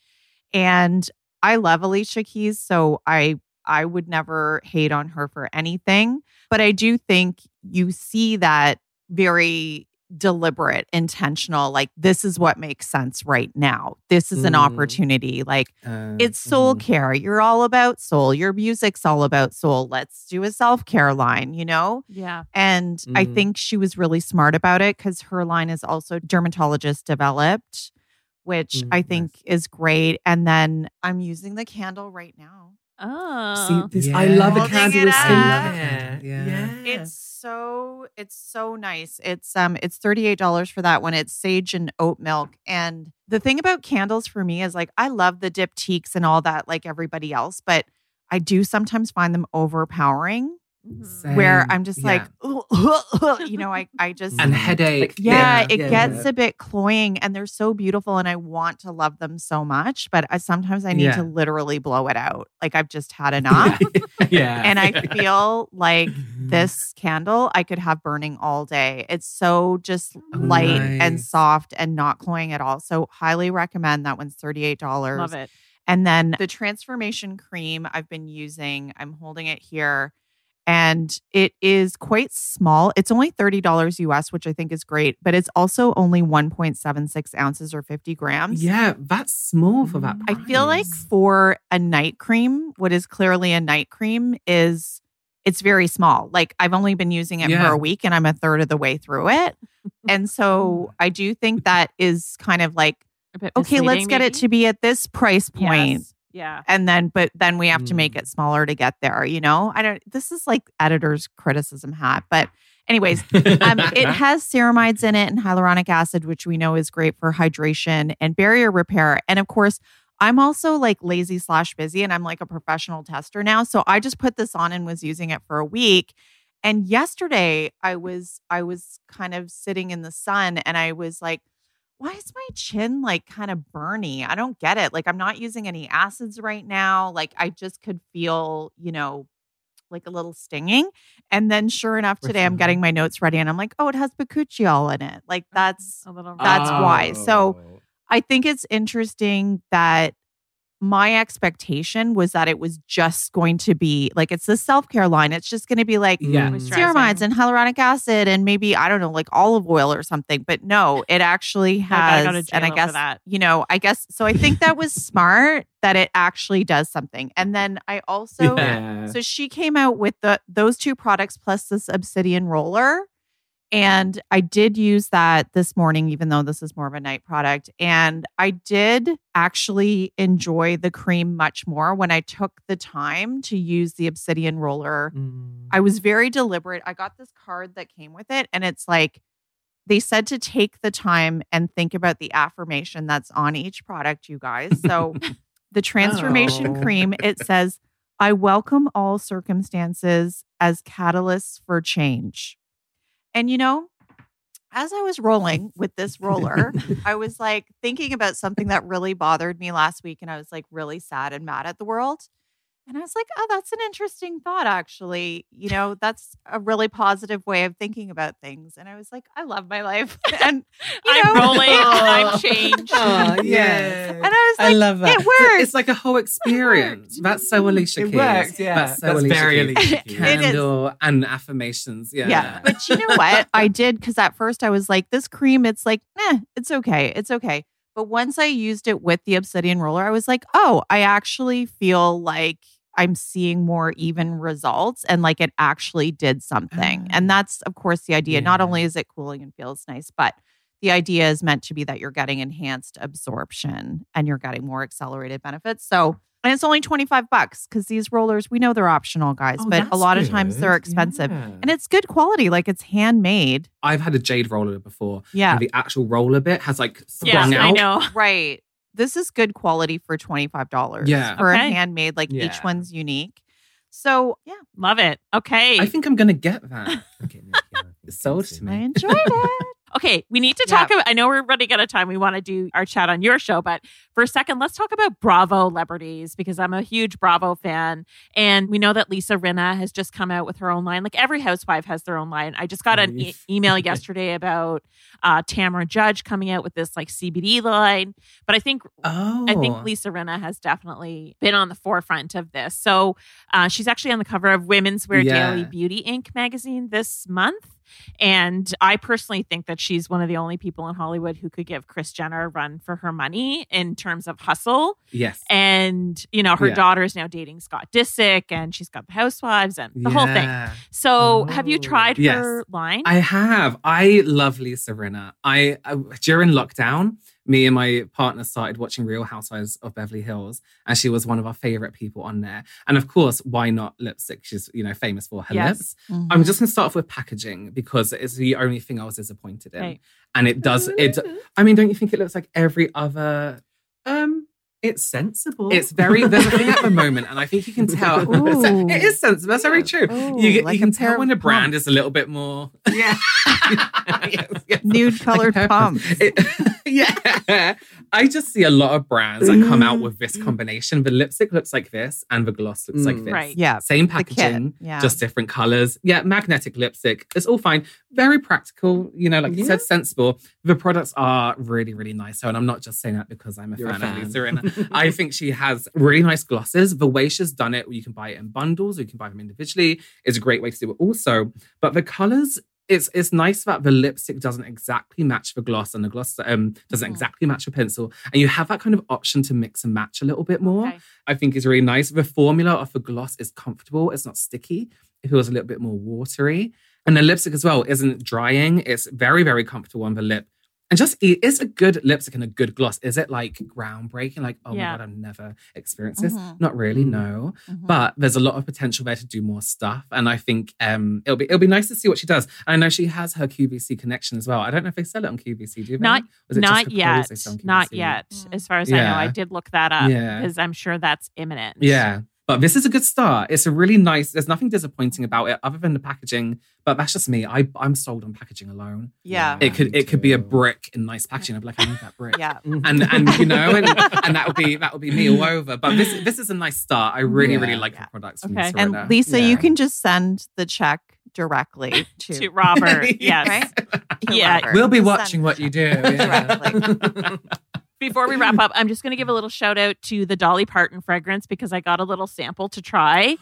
And I love Alicia Keys, so I I would never hate on her for anything, but I do think you see that very deliberate, intentional like this is what makes sense right now. This is an Mm. opportunity like Uh, it's soul Mhm. care. You're all about soul. Your music's all about soul. Let's do a self-care line, you know? Yeah. And I Mhm. think she was really smart about it because her line is also dermatologist developed, which Mm, I think is great. And then I'm using the candle right now. Oh. See, this, Yeah. I love a Holding candle with skin. I love a candle, yeah. yeah. It's so it's so nice. It's um it's $38 for that one. It's sage and oat milk. And the thing about candles for me is like I love the diptyques and all that like everybody else, but I do sometimes find them overpowering Mhm. where I'm just Yeah. like you know, I I just and headache. yeah, it yeah, gets yeah. a bit cloying and they're so beautiful and I want to love them so much, but I, sometimes I need Yeah. to literally blow it out. Like I've just had enough. yeah. and I feel like this candle I could have burning all day. It's so just Oh, light and soft and not cloying at all. So highly recommend that one's $38. Love it. And then the transformation cream I've been using, I'm holding it here. And it is quite small. It's only $30 US, which I think is great, but it's also only 1.76 ounces or 50 grams. Yeah, that's small for that. I feel like for a night cream, what is clearly a night cream is it's very small. Like I've only been using it Yeah. for a week and I'm a third of the way through it. and so I do think that is kind of like, okay, let's misleading, get it to be at this price point. Yes. Yeah. And then, but then we have to make Mm. it smaller to get there, you know? I don't, this is like editor's criticism hat. But, anyways, um, it has ceramides in it and hyaluronic acid, which we know is great for hydration and barrier repair. And of course, I'm also like lazy slash busy and I'm like a professional tester now. So I just put this on and was using it for a week. And yesterday I was I was kind of sitting in the sun and I was like, why is my chin like kind of burny? I don't get it. Like I'm not using any acids right now. Like I just could feel, you know, like a little stinging. And then sure enough, today I'm getting my notes ready and I'm like, oh, it has bakuchiol in it. Like oh, that's a little that's why. So- Oh. I think it's interesting that my expectation was that it was just going to be like it's the self-care line. It's just going to be like Yeah. Mm. ceramides and hyaluronic acid and maybe I don't know like olive oil or something. But no, it actually has go to and I guess that. you know, I guess so I think that was smart that it actually does something. And then I also yeah. so she came out with the those two products plus this obsidian roller. And I did use that this morning, even though this is more of a night product. And I did actually enjoy the cream much more when I took the time to use the obsidian roller. Mm. I was very deliberate. I got this card that came with it, and it's like, they said to take the time and think about the affirmation that's on each product, you guys. So the transformation Oh. cream, it says, I welcome all circumstances as catalysts for change. And you know, as I was rolling with this roller, I was like thinking about something that really bothered me last week. And I was like really sad and mad at the world. And I was like, oh, that's an interesting thought, actually. You know, that's a really positive way of thinking about things. And I was like, I love my life. And, you I'm know, rolling. I'm changed. Oh, and yeah. I was like, I love that. it worked. It's like a whole experience. That's so Alicia Keys. It Keys. worked, yeah. That's so That's Alicia very Keys. Alicia Keys. Candle and affirmations. Yeah. Yeah. But you know what? I did because at first I was like, this cream, it's like, eh, it's okay. It's okay. But once I used it with the obsidian roller, I was like, oh, I actually feel like I'm seeing more even results and like it actually did something. Ah. And that's, of course, the idea. Not only is it cooling and feels nice, but the idea is meant to be that you're getting enhanced absorption and you're getting more accelerated benefits. So, and it's only 25 bucks because these rollers, we know they're optional, guys, Oh, but a that's lot of times they're expensive. Yeah. And it's good quality, like it's handmade. I've had a jade roller before. Yeah. And the actual roller bit has like Yeah, sprung I out. know. Right. This is good quality for $25 Yeah. for Okay. a handmade, like each one's unique. So, yeah, Love it. Okay. I think I'm going to get that. Okay, Nick, yeah, sold to me. I enjoyed it. Okay, we need to talk about. I know we're running out of time. We want to do our chat on your show, but for a second, let's talk about Bravo celebrities because I'm a huge Bravo fan, and we know that Lisa Rinna has just come out with her own line. Like every housewife has their own line. I just got an e- email yesterday about uh, Tamra Judge coming out with this like CBD line, but I think Oh. I think Lisa Rinna has definitely been on the forefront of this. So uh, she's actually on the cover of Women's Wear Yeah. Daily Beauty Inc. magazine this month. And I personally think that she's one of the only people in Hollywood who could give Kris Jenner a run for her money in terms of hustle. Yes. And, you know, her Yeah. daughter is now dating Scott Disick and she's got the housewives and the whole thing. Yeah. So have you Oh. tried Yes. her line? I have. I love Lisa Rinna. I, I during lockdown, me and my partner started watching Real Housewives of Beverly Hills, and she was one of our favorite people on there. And of course, why not lipstick? She's you know famous for her Yes. lips. Mm-hmm. I'm just gonna start off with packaging because it's the only thing I was disappointed in. Okay. And it does it. I mean, don't you think it looks like every other? Um, it's sensible. It's very there's a thing at the moment, and I think you can tell. Ooh. it is sensible. That's very true. Ooh, you like you can tell when a brand pumps. is a little bit more. yeah. Yes, yes. Nude colored Like pumps. It- yeah. I just see a lot of brands that come out with this combination. The lipstick looks like this, and the gloss looks like Mm. this. Right. Yeah. Same packaging, Yeah. just different colors. Yeah, magnetic lipstick. It's all fine. Very practical. You know, like you said, sensible. The products are really, really nice. So, and I'm not just saying that because I'm a You're a fan, of. Lisa Rinna. I think she has really nice glosses. The way she's done it, you can buy it in bundles, or you can buy them individually. Is a great way to do it also. But the colors, it's it's nice that the lipstick doesn't exactly match the gloss, and the gloss um doesn't Mhm. exactly match the pencil, and you have that kind of option to mix and match a little bit more. Okay. I think is really nice. The formula of the gloss is comfortable. It's not sticky. It feels a little bit more watery. And the lipstick as well isn't drying. It's very, very comfortable on the lip. And just it is a good lipstick and a good gloss. Is it like groundbreaking? Like, oh Yeah. my God, I've never experienced this. Mhm. Not really, Mm. no. Mhm. But there's a lot of potential there to do more stuff. And I think um it'll be it'll be nice to see what she does. I know she has her QVC connection as well. I don't know if they sell it on QVC, do they? Not- Was it Not yet. clothes they sell on Not yet. Mm. As far as I know, I did look that up Yeah. because I'm sure that's imminent. Yeah. But this is a good start. It's a really nice, there's nothing disappointing about it other than the packaging. But that's just me. I, I'm sold on packaging alone. Yeah. It could me it could be a brick in nice packaging. I'm like, I need that brick. Yeah. Mm-hmm. And and you know, and, and that would be that would be me all over. But this this is a nice start. I really, really like Yeah. the products from Okay. Lisa And Rinna. Lisa, you can just send the check directly to, To Robert. yes. right? To Yeah. Robert. We'll be Just watching what you do. yeah. Directly. Before we wrap up, I'm just going to give a little shout out to the Dolly Parton fragrance because I got a little sample to try.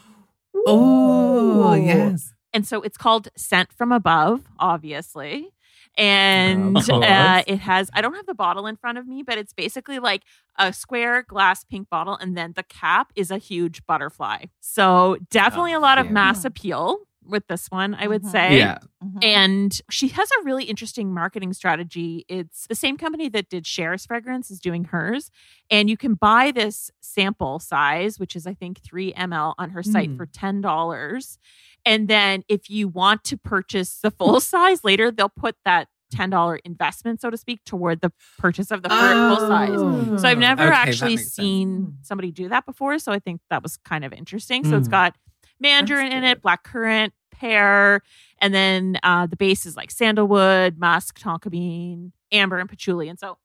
Oh yes. And so it's called Scent from Above, obviously. And uh, it has, I don't have the bottle in front of me, but it's basically like a square glass pink bottle. And then the cap is a huge butterfly. So definitely a lot of yeah. mass appeal with this one, I would Mhm. say. Yeah. Mhm. And she has a really interesting marketing strategy. It's the same company that did Cher's fragrance is doing hers. And you can buy this sample size, which is, I think, 3 ml on her site Mm. for $10. And then if you want to purchase the full size later, they'll put that $10 investment, so to speak, toward the purchase of the fur full size. So I've never Okay, actually makes sense. seen somebody do that before. So I think that was kind of interesting. So it's got mandarin in it, black currant, pear, and then uh, the base is like sandalwood, musk, tonka bean, amber, and patchouli. And so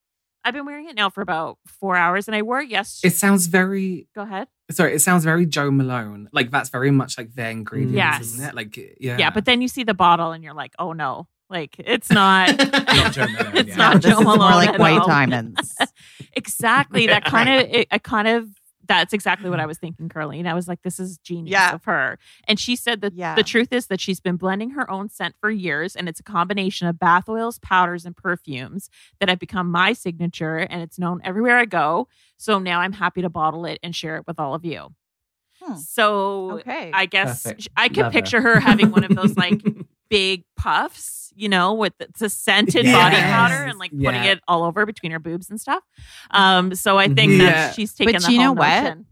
I've been wearing it now for about four hours, and I wore it yesterday. It sounds very Go ahead. sorry. It sounds very Jo Malone. Like that's very much like their ingredients, Yes. isn't it? Like yeah, Yeah. but then you see the bottle, and you're like, oh no, like it's not. Not Jo Malone, it's yeah. not this Joe is more like white all. diamonds. exactly. That kind of, it, I kind of, that's exactly what I was thinking, Curly. And I was like, this is genius Yeah. of her. And she said that Yeah. the truth is that she's been blending her own scent for years, and it's a combination of bath oils, powders, and perfumes that have become my signature, and it's known everywhere I go. So now I'm happy to bottle it and share it with all of you. Hmm. So Okay. I guess Perfect. I could Love her. picture her having one of those like big puffs, you know, with the, a scented body powder and like putting it all over between her boobs and stuff. Um, so I think Mhm. that she's taken But the you know whole what? notion.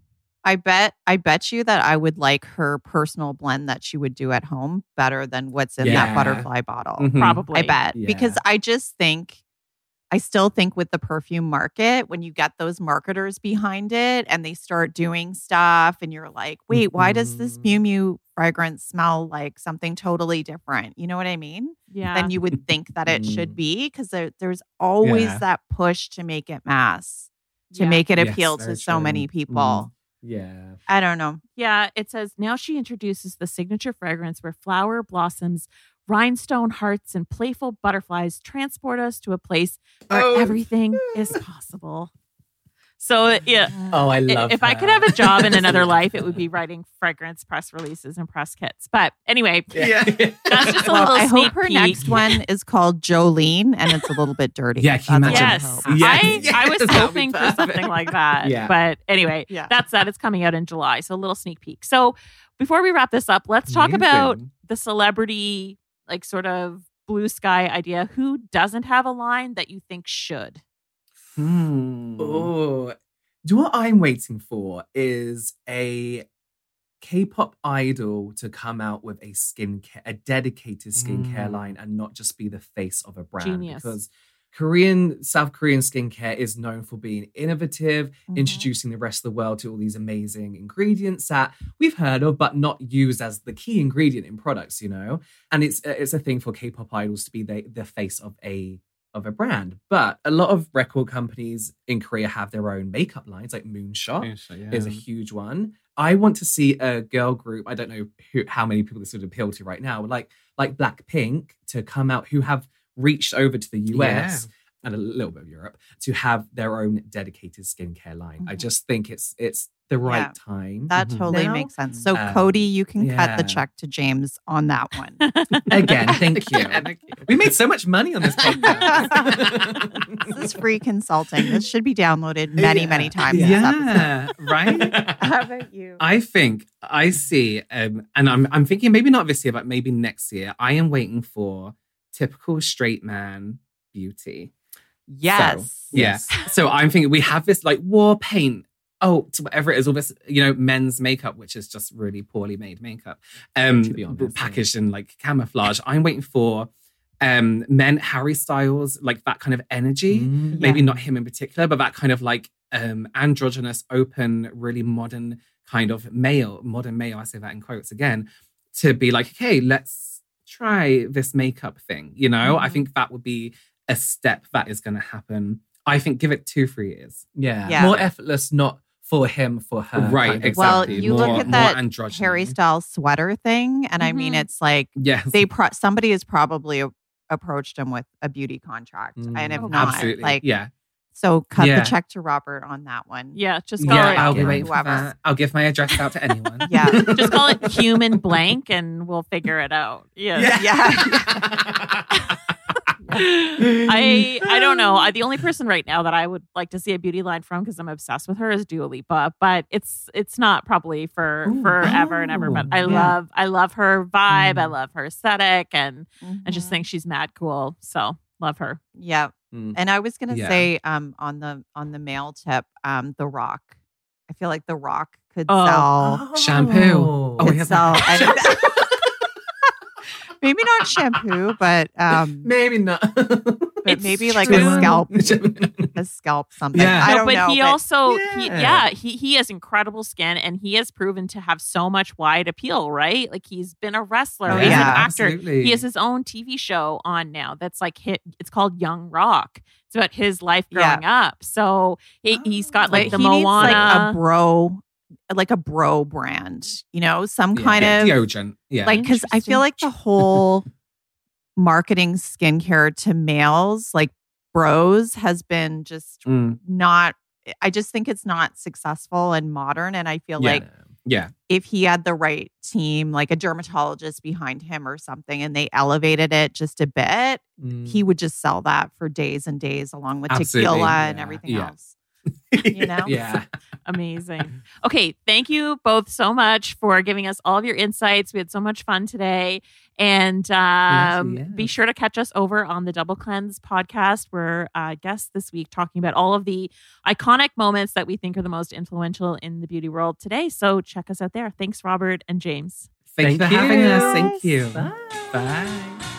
I bet I bet you that I would like her personal blend that she would do at home better than what's in that butterfly bottle. Mhm. Probably. I bet because I just think I still think with the perfume market when you get those marketers behind it and they start doing stuff and you're like, "Wait, why does this Mhm. Miu Miu fragrance smell like something totally different?" You know what I mean? Yeah. Than you would think that it should Mm. be because there, there's always Yeah. that push to make it mass, to Yeah. make it appeal very to so true. many people. Yeah. I don't know. Yeah, it says now she introduces the signature fragrance where flower blossoms, rhinestone hearts, and playful butterflies transport us to a place where Oh. everything is possible. So uh, yeah, Oh, I I- love. if I could have a job in another life, it would be writing fragrance press releases and press kits. But anyway, Yeah. that's just a Well, little I sneak hope her peek. next one is called Jolene and it's a little bit dirty. Yeah, can you That's all I Yes, hope. Yes. I, I was that would hoping for something like that. Yeah. But anyway, Yeah. that's that. It's coming out in July. So a little sneak peek. So before we wrap this up, let's talk about the celebrity, like sort of blue sky idea. Who doesn't have a line that you think should? Hmm. Oh, do what I'm waiting for is a K-pop idol to come out with a skincare, a dedicated skincare Mm. line, and not just be the face of a brand. Genius. Because Korean, South Korean skincare is known for being innovative, Mhm. introducing the rest of the world to all these amazing ingredients that we've heard of, but not used as the key ingredient in products. You know, and it's it's a thing for K-pop idols to be the the face of a of a brand. But a lot of record companies in Korea have their own makeup lines, like Moonshot is a huge one. I want to see a girl group. I don't know who, how many people this would appeal to right now, like like Blackpink to come out who have reached over to the US and a little bit of Europe to have their own dedicated skincare line. I Mhm. just think it's it's the right Yeah. time. That Mhm. totally Now- makes sense. So, Um, Coty, you can cut the check to James on that one. Again, thank you. We made so much money on this podcast. this is free consulting. This should be downloaded many, Yeah. many times. Yeah, right. How about you? I think I see, um, and I'm I'm thinking maybe not this year, but maybe next year. I am waiting for typical straight man beauty. yes. Yeah. So I'm thinking we have this like war paint. Oh, to whatever it is, all this, you know, men's makeup, which is just really poorly made makeup, um, To be honest, packaged in like camouflage. I'm waiting for um men Harry Styles, like that kind of energy. Mm. Maybe not him in particular, but that kind of like um androgynous, open, really modern kind of male, modern male. I say that in quotes again, to be like, okay, let's try this makeup thing. You know, I Mhm. think that would be a step that is going to happen. I think give it two, three years. Yeah. Yeah. More effortless, not for him, for her. right, kind of- exactly. Well, you more, look at more that androgyny. Harry Styles sweater thing, and I mean, Mhm. it's like Yes. they pro- somebody has probably a- approached him with a beauty contract, Mm. and if Oh, not, Absolutely. like, yeah. So cut Yeah. the check to Robert on that one. yeah, just call Yeah, it I'll be waiting for Whoever. that. I'll give my address out to anyone. Yeah. just call it human blank and we'll figure it out. Yeah. Yeah. I I don't know. I, the only person right now that I would like to see a beauty line from because I'm obsessed with her is Dua Lipa, but it's it's not probably for Ooh, forever and ever. But I yeah. love I love her vibe. I Mm. love her aesthetic, and I just Mhm. think she's mad cool. So love her. Yeah. Mm. And I was gonna Yeah. say, um, on the on the male tip, um, The Rock. I feel like The Rock could Oh. sell. Shampoo. Oh, could he has sell that- any- maybe not shampoo, but um, Maybe not. But It's maybe like true. a scalp, a scalp something. Yeah. I don't but know. he but also he, Yeah. yeah he he has incredible skin and he has proven to have so much wide appeal right like he's been a wrestler Oh, he's yeah, an actor absolutely. he has his own tv show on now that's like hit it's called young rock it's about his life Yeah. growing up so he, he's got like the he needs moana like a bro, like a bro brand. You know, some Yeah. kind of deodorant. Yeah. like because I feel like the whole marketing skincare to males, like bros, has been just Mm, not. I just think it's not successful and modern. And I feel Yeah. like yeah. if he had the right team, like a dermatologist behind him or something, and they elevated it just a bit, Mm. he would just sell that for days and days, along with Absolutely. tequila and everything Yeah. else. You know? yeah. Amazing. Okay. Thank you both so much for giving us all of your insights. We had so much fun today. And um, yeah. be sure to catch us over on the Double Cleanse podcast. We're uh, guests this week talking about all of the iconic moments that we think are the most influential in the beauty world today. So check us out there. Thanks, Robert and James. Thank, you for Thank having us. Thank you. Bye. Bye.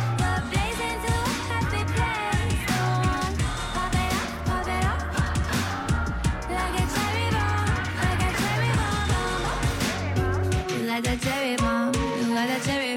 glad that's